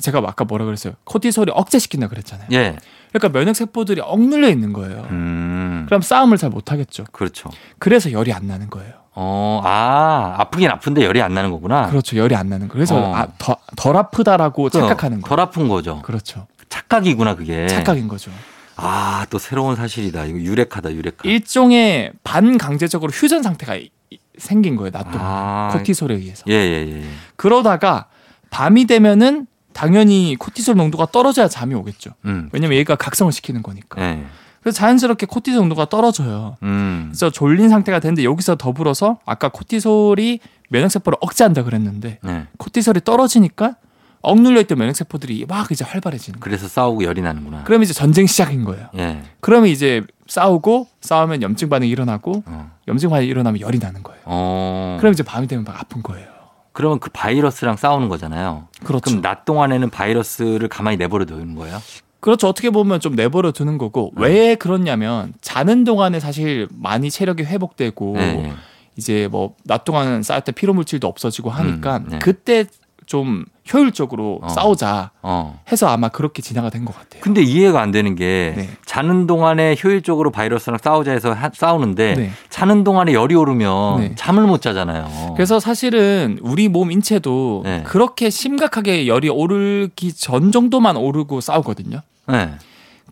제가 아까 뭐라 그랬어요? 코티솔이 억제시킨다 그랬잖아요.
예.
그러니까 면역 세포들이 억눌려 있는 거예요.
음.
그럼 싸움을 잘 못 하겠죠.
그렇죠.
그래서 열이 안 나는 거예요.
어, 아, 아프긴 아픈데 열이 안 나는 거구나.
그렇죠. 열이 안 나는 거. 그래서
어.
아, 더, 덜 아프다라고
그럼
착각하는 거예요.
덜 아픈 거죠.
그렇죠.
착각이구나, 그게.
착각인 거죠.
아, 또 새로운 사실이다. 이거 유레카다, 유레카.
일종의 반강제적으로 휴전 상태가 이- 생긴 거예요. 낮 동안
아.
코티솔에 의해서.
예, 예, 예.
그러다가 밤이 되면은 당연히 코티솔 농도가 떨어져야 잠이 오겠죠.
음.
왜냐면 얘가 각성을 시키는 거니까.
예.
그래서 자연스럽게 코티솔 농도가 떨어져요.
음.
그래서 졸린 상태가 되는데 여기서 더불어서 아까 코티솔이 면역세포를 억제한다 그랬는데
네.
코티솔이 떨어지니까 억눌려 있던 면역 세포들이 막 이제 활발해지는 거예요.
그래서 싸우고 열이 나는구나.
그러면 이제 전쟁 시작인 거예요.
예.
그러면 이제 싸우고 싸우면 염증 반응이 일어나고
어.
염증 반응이 일어나면 열이 나는 거예요.
어.
그럼 이제 밤이 되면 막 아픈 거예요.
그러면 그 바이러스랑 싸우는 거잖아요.
그렇죠.
그럼 낮 동안에는 바이러스를 가만히 내버려 두는 거예요?
그렇죠. 어떻게 보면 좀 내버려 두는 거고
네.
왜 그러냐면 자는 동안에 사실 많이 체력이 회복되고
네, 네.
이제 뭐 낮 동안 쌓였던 피로 물질도 없어지고 하니까
음, 네.
그때 좀 효율적으로
어.
싸우자
어.
해서 아마 그렇게 진화가 된 것 같아요.
근데 이해가 안 되는 게
네.
자는 동안에 효율적으로 바이러스랑 싸우자 해서 하- 싸우는데
네.
자는 동안에 열이 오르면
네.
잠을 못 자잖아요.
그래서 사실은 우리 몸 인체도
네.
그렇게 심각하게 열이 오르기 전 정도만 오르고 싸우거든요.
네.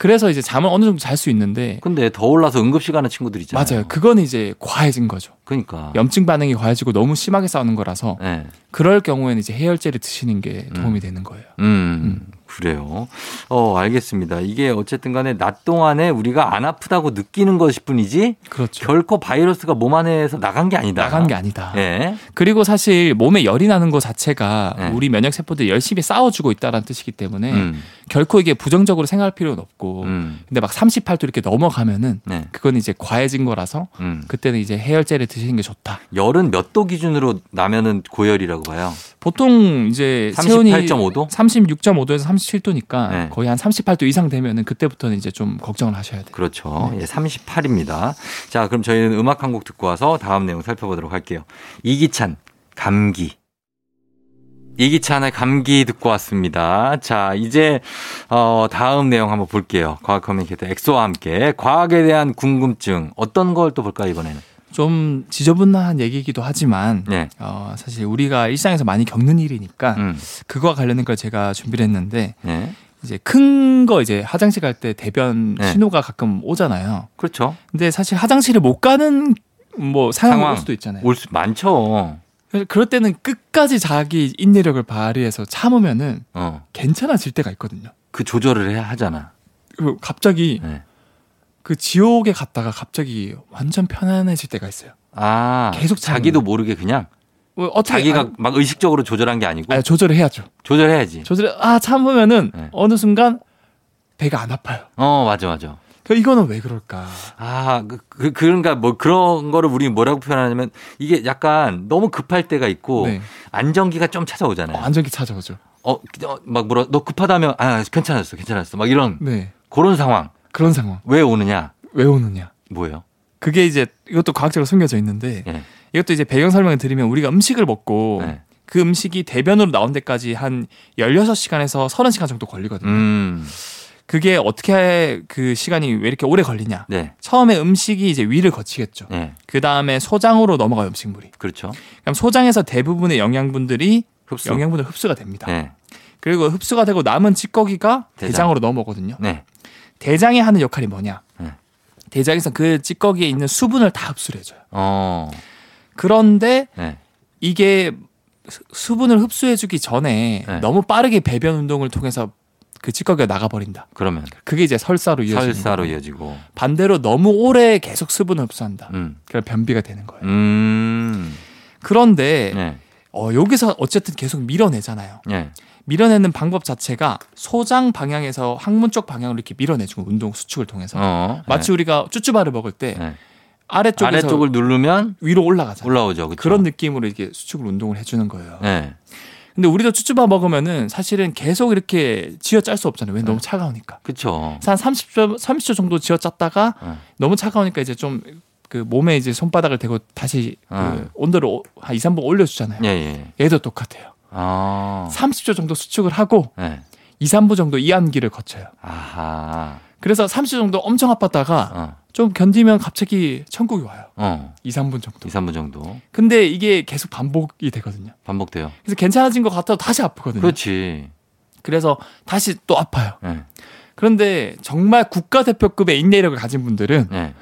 그래서 이제 잠을 어느 정도 잘 수 있는데
근데 더 올라서 응급실 가는 친구들 있잖아요.
맞아요. 그건 이제 과해진 거죠.
그러니까.
염증 반응이 과해지고 너무 심하게 싸우는 거라서
네.
그럴 경우에는 이제 해열제를 드시는 게 도움이 되는 거예요.
음, 그래요. 어, 알겠습니다. 이게 어쨌든 간에 낮 동안에 우리가 안 아프다고 느끼는 것일 뿐이지
그렇죠.
결코 바이러스가 몸 안에서 나간 게 아니다.
나간 게 아니다.
예.
그리고 사실 몸에 열이 나는 것 자체가
네.
우리 면역 세포들이 열심히 싸워주고 있다는 뜻이기 때문에
음,
결코 이게 부정적으로 생각할 필요는 없고
음,
근데 막 38도 이렇게 넘어가면은
네.
그건 이제 과해진 거라서
음.
그때는 이제 해열제를 드시는 게 좋다.
열은 몇 도 기준으로 나면은 고열이라고 봐요.
보통 이제 체온이
38.5도?
36.5도에서 37도니까
네.
거의 한 38도 이상 되면은 그때부터는 이제 좀 걱정을 하셔야 돼요.
그렇죠. 예, 38입니다. 자, 그럼 저희는 음악 한 곡 듣고 와서 다음 내용 살펴보도록 할게요. 이기찬, 감기. 이기찬의 감기 듣고 왔습니다. 자, 이제, 어, 다음 내용 한번 볼게요. 과학 커뮤니케이터 엑소와 함께 과학에 대한 궁금증 어떤 걸 또 볼까요, 이번에는?
좀 지저분한 얘기이기도 하지만
네.
어, 사실 우리가 일상에서 많이 겪는 일이니까
음,
그거와 관련된 걸 제가 준비를 했는데
네.
이제 큰 거 이제 화장실 갈 때 대변
네.
신호가 가끔 오잖아요.
그렇죠.
근데 사실 화장실을 못 가는 뭐 상황이
상황.
올 수도 있잖아요.
올 수 많죠.
그럴 때는 끝까지 자기 인내력을 발휘해서 참으면은
어.
괜찮아질 때가 있거든요.
그 조절을 해야 하잖아.
그리고 갑자기
네.
그 지옥에 갔다가 갑자기 완전 편안해질 때가 있어요.
아,
계속
자기도 모르게 그냥
뭐 어떻게
자기가
아니,
막 의식적으로 조절한 게 아니고
아니, 조절을 해야죠.
조절해야지.
조절을 아 참으면은
네.
어느 순간 배가 안 아파요.
어, 맞아, 맞아.
그 이거는 왜 그럴까?
아, 그, 그, 그런가, 뭐, 그런 거를 우리 뭐라고 표현하냐면, 이게 약간 너무 급할 때가 있고,
네.
안정기가 좀 찾아오잖아요.
어, 안정기 찾아오죠.
어, 어, 막 뭐라, 너 급하다면, 아, 괜찮았어, 괜찮았어. 막 이런,
네.
그런 상황.
그런 상황
왜 오느냐?
왜 오느냐?
뭐예요?
그게 이제 이것도 과학적으로 숨겨져 있는데
예.
이것도 이제 배경 설명을 드리면 우리가 음식을 먹고
네.
그 음식이 대변으로 나온 데까지 한 16시간에서 30시간 정도 걸리거든요.
음,
그게 어떻게 그 시간이 왜 이렇게 오래 걸리냐?
네.
처음에 음식이 이제 위를 거치겠죠.
네.
그 다음에 소장으로 넘어가요 음식물이.
그렇죠.
그럼 소장에서 대부분의 영양분들이
흡수.
영양분들 흡수가 됩니다.
네.
그리고 흡수가 되고 남은 찌꺼기가
대장.
으로 넘어거든요.
네.
대장이 하는 역할이 뭐냐?
네.
대장에서 그 찌꺼기에 있는 수분을 다 흡수를 해줘요.
어,
그런데
네.
이게 수- 수분을 흡수해주기 전에
네.
너무 빠르게 배변 운동을 통해서 그 찌꺼기가 나가버린다.
그러면
그게 이제 설사로 이어지는
설사로. 이어지고.
반대로 너무 오래 계속 수분을 흡수한다.
음.
그럼 변비가 되는 거예요.
음.
그런데
네.
어, 여기서 어쨌든 계속 밀어내잖아요.
네.
밀어내는 방법 자체가 소장 방향에서 항문 쪽 방향으로 이렇게 밀어내주고 운동 수축을 통해서
어.
마치 우리가 쭈쭈바를 먹을 때
네.
아래쪽에서
아래쪽을 누르면
위로 올라가잖아요.
올라오죠. 그쵸?
그런 느낌으로 이렇게 수축을 운동을 해주는 거예요.
네.
근데 우리도 쭈쭈바 먹으면은 사실은 계속 이렇게 쥐어 짤 수 없잖아요. 왜 너무 차가우니까. 그래서 한 30초, 30초 정도 쥐어 짰다가
네.
너무 차가우니까 이제 좀 그 몸에 이제 손바닥을 대고 다시 그
어.
온도를 오- 한 2, 3분 올려주잖아요.
예, 예.
얘도 똑같아요.
아.
30초 정도 수축을 하고
네.
2, 3분 정도 이완기를 거쳐요.
아하.
그래서 30초 정도 엄청 아팠다가
어.
좀 견디면 갑자기 천국이 와요.
어.
2, 3분 정도.
2, 3분 정도
근데 이게 계속 반복이 되거든요.
반복돼요.
그래서 괜찮아진 것 같아도 다시 아프거든요.
그렇지.
그래서 다시 또 아파요.
네.
그런데 정말 국가대표급의 인내력을 가진 분들은
네.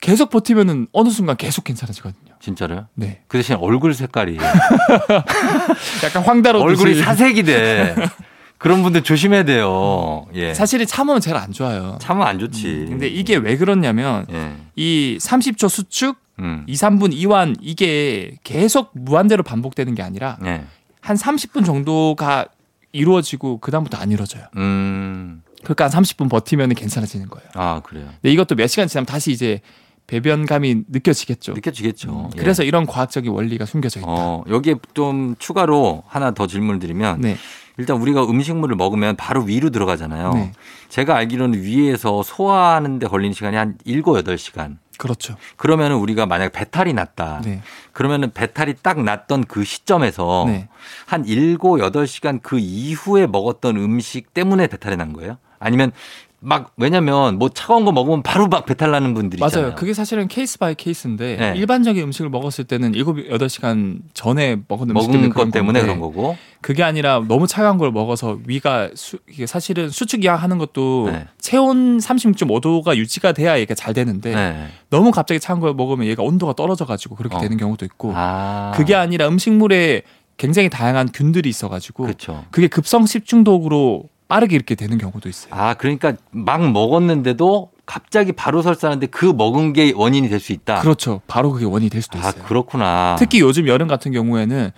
계속 버티면은 어느 순간 계속 괜찮아지거든요.
진짜로요?
네.
그 대신 얼굴 색깔이
약간 황다로
얼굴이 사색이 돼. 그런 분들 조심해야 돼요. 예.
사실은 참으면 제일 안 좋아요.
참으면 안 좋지.
근데 이게 왜 그러냐면
예.
이 30초 수축,
음.
2, 3분 이완 이게 계속 무한대로 반복되는 게 아니라
예.
한 30분 정도가 이루어지고 그다음부터 안 이루어져요.
음.
그러니까 한 30분 버티면 괜찮아지는 거예요.
아, 그래요.
근데 이것도 몇 시간 지나면 다시 이제 배변감이 느껴지겠죠.
느껴지겠죠. 예.
그래서 이런 과학적인 원리가 숨겨져 있다.
어, 여기에 좀 추가로 하나 더 질문을 드리면
네.
일단 우리가 음식물을 먹으면 바로 위로 들어가잖아요.
네.
제가 알기로는 위에서 소화하는 데 걸리는 시간이 한 7, 8시간.
그렇죠.
그러면은 우리가 만약 배탈이 났다.
네.
그러면은 배탈이 딱 났던 그 시점에서
네.
한 7, 8시간 그 이후에 먹었던 음식 때문에 배탈이 난 거예요? 아니면 막 왜냐면 뭐 차가운 거 먹으면 바로 막 배탈 나는 분들이
맞아요.
있잖아요.
그게 사실은 case by case인데
네.
일반적인 음식을 먹었을 때는 7, 8시간 전에 먹은 음식
먹은 것 때문에 그런 거고.
그게 아니라 너무 차가운 걸 먹어서 위가 수, 이게 사실은 수축 이완하는 것도
네.
체온 36.5도가 유지가 돼야 얘가 잘 되는데
네.
너무 갑자기 차가운 걸 먹으면 얘가 온도가 떨어져 가지고 그렇게
어.
되는 경우도 있고
아.
그게 아니라 음식물에 굉장히 다양한 균들이 있어 가지고
그렇죠.
그게 급성 식중독으로 빠르게 이렇게 되는 경우도 있어요.
아, 그러니까 막 먹었는데도 갑자기 바로 설사하는데 그 먹은 게 원인이 될 수 있다.
그렇죠. 바로 그게 원인이 될 수도
아,
있어요.
그렇구나.
특히 요즘 여름 같은 경우에는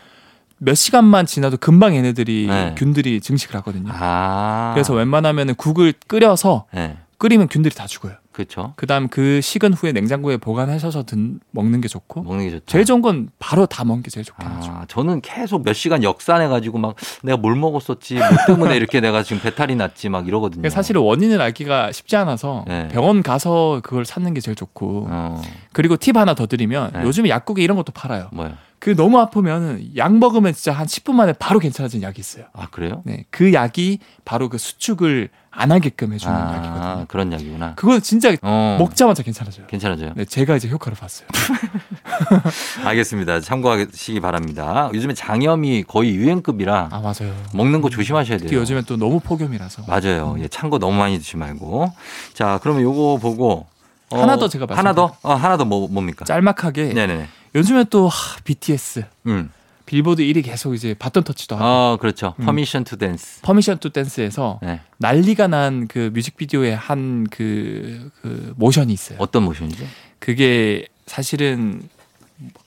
몇 시간만 지나도 금방 얘네들이
네.
균들이 증식을 하거든요.
아.
그래서 웬만하면 국을 끓여서
네.
끓이면 균들이 다 죽어요.
그렇죠.
그다음 그 식은 후에 냉장고에 보관하셔서 든, 먹는 게 좋고
먹는 게 좋죠.
제일 좋은 건 바로 다 먹는 게 제일 좋긴 하죠.
아, 저는 계속 몇 시간 역산해 가지고 막 내가 뭘 먹었었지, 뭐 때문에 이렇게 내가 지금 배탈이 났지 막 이러거든요.
그러니까 사실은 원인을 알기가 쉽지 않아서
네.
병원 가서 그걸 찾는 게 제일 좋고
어,
그리고 팁 하나 더 드리면
네.
요즘에 약국에 이런 것도 팔아요.
뭐야?
그 너무 아프면 약 먹으면 진짜 한 10분 만에 바로 괜찮아지는 약이 있어요.
아, 그래요?
네, 그 약이 바로 그 수축을 안 하게끔 해주는
아,
약이거든요.
그런 약이구나.
그건 진짜
어.
먹자마자 괜찮아져요.
괜찮아져요.
네, 제가 이제 효과를 봤어요.
알겠습니다. 참고하시기 바랍니다. 요즘에 장염이 거의 유행급이라
아 맞아요.
먹는 거 조심하셔야
특히
돼요.
요즘엔 또 너무 폭염이라서
맞아요. 예, 찬 거 너무 많이 드시지 말고. 자, 그러면 요거 보고 어,
하나 더 제가
하나 더? 어, 하나 더 뭐, 뭡니까?
짤막하게
네네네.
요즘에 또 하, BTS
음.
빌보드 1위 계속 이제 바톤 터치도 하고
어, 그렇죠.
음. Permission to Dance. Permission to Dance에서
네.
난리가 난 그 뮤직비디오에 한그 그 모션이 있어요.
어떤 모션이죠?
그게 사실은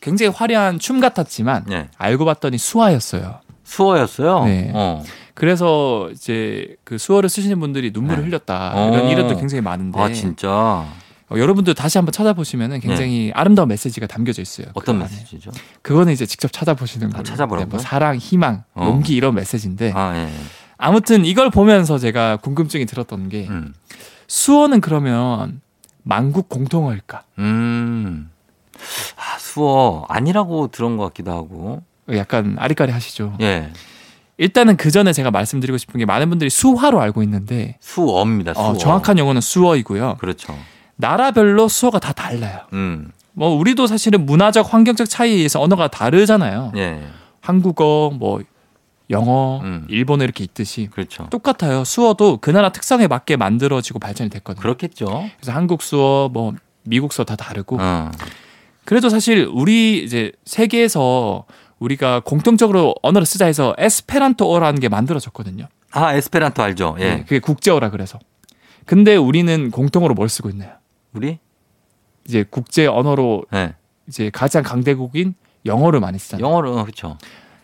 굉장히 화려한 춤 같았지만
네.
알고 봤더니 수화였어요.
수어였어요.
네.
어.
그래서 이제 그 수어를 쓰시는 분들이 눈물을
네.
흘렸다
어.
이런 이론도 굉장히 많은데
아, 진짜.
어, 여러분들 다시 한번 찾아보시면은 굉장히 아름다운 메시지가 담겨져 있어요.
네. 어떤
그.
메시지죠?
그거는 이제 직접 찾아보시는
아,
걸로.
찾아보라고요?
뭐 사랑, 희망,
어.
용기 이런 메시지인데
아, 예.
아무튼 이걸 보면서 제가 궁금증이 들었던 게
음.
수어는 그러면 만국 공통어일까?
음. 아, 수어 아니라고 들은 것 같기도 하고.
약간 아리까리 하시죠.
예.
일단은 그 전에 제가 말씀드리고 싶은 게 많은 분들이 수화로 알고 있는데
수어입니다. 수어.
어, 정확한 용어는 수어이고요.
그렇죠.
나라별로 수어가 다 달라요.
음.
뭐 우리도 사실은 문화적 환경적 차이에 의해서 언어가 다르잖아요.
예.
한국어, 뭐 영어,
음.
일본어 이렇게 있듯이
그렇죠.
똑같아요. 수어도 그 나라 특성에 맞게 만들어지고 발전이 됐거든요.
그렇겠죠.
그래서 한국 수어, 뭐 미국 수어 다 다르고
어.
그래도 사실 우리 이제 세계에서 우리가 공통적으로 언어를 쓰자 해서 에스페란토어라는 게 만들어졌거든요.
아, 에스페란토 알죠? 예.
네, 그게 국제어라 그래서. 근데 우리는 공통으로 뭘 쓰고 있나요?
우리?
이제 국제 언어로
예.
이제 가장 강대국인 영어를 많이 쓰잖아요.
영어로 어, 그렇죠.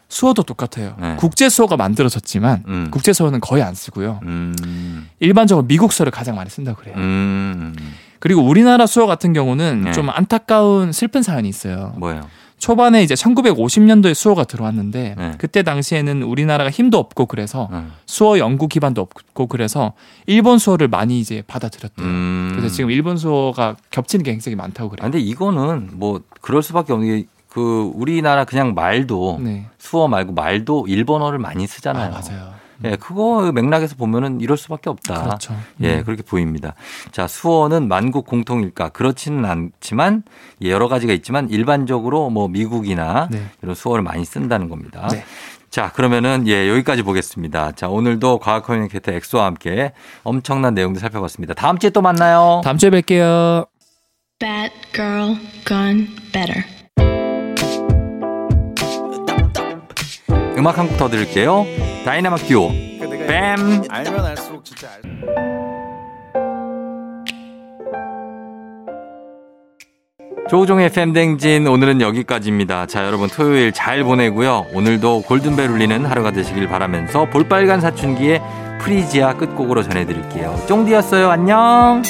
수어도 똑같아요.
네.
국제 수어가 만들어졌지만
음.
국제 수어는 거의 안 쓰고요.
음.
일반적으로 미국 수어를 가장 많이 쓴다 고 그래요.
음.
그리고 우리나라 수어 같은 경우는
네.
좀 안타까운 슬픈 사연이 있어요.
뭐예요?
초반에 이제 1950년도에 수어가 들어왔는데
네.
그때 당시에는 우리나라가 힘도 없고 그래서
어.
수어 연구 기반도 없고 그래서 일본 수어를 많이 이제 받아들였대요.
음.
그래서 지금 일본 수어가 겹치는 게 굉장히 많다고
아,
그래요.
근데 이거는 뭐 그럴 수밖에 없는 게 그 우리나라 그냥 말도
네.
수어 말고 말도 일본어를 많이 쓰잖아요.
아, 맞아요.
예, 그거 맥락에서 보면은 이럴 수밖에 없다.
그렇죠.
예,
음.
그렇게 보입니다. 자, 수어는 만국 공통일까? 그렇지는 않지만 예, 여러 가지가 있지만 일반적으로 뭐 미국이나
네.
이런 수어를 많이 쓴다는 겁니다.
네.
자, 그러면은 예, 여기까지 보겠습니다. 자, 오늘도 과학 커뮤니케이터 엑소와 함께 엄청난 내용들 살펴봤습니다. 다음 주에 또 만나요.
다음 주에 뵐게요.
Bad girl gone better.
음악 한 곡 더 들을게요. 다이나믹 듀오. 뱀.
알면 알수록 진짜 알...
조우종의 FM 댕진 오늘은 여기까지입니다. 자, 여러분 토요일 잘 보내고요. 오늘도 골든벨 울리는 하루가 되시길 바라면서 볼빨간 사춘기의 프리지아 끝곡으로 전해드릴게요. 쫑디였어요. 안녕.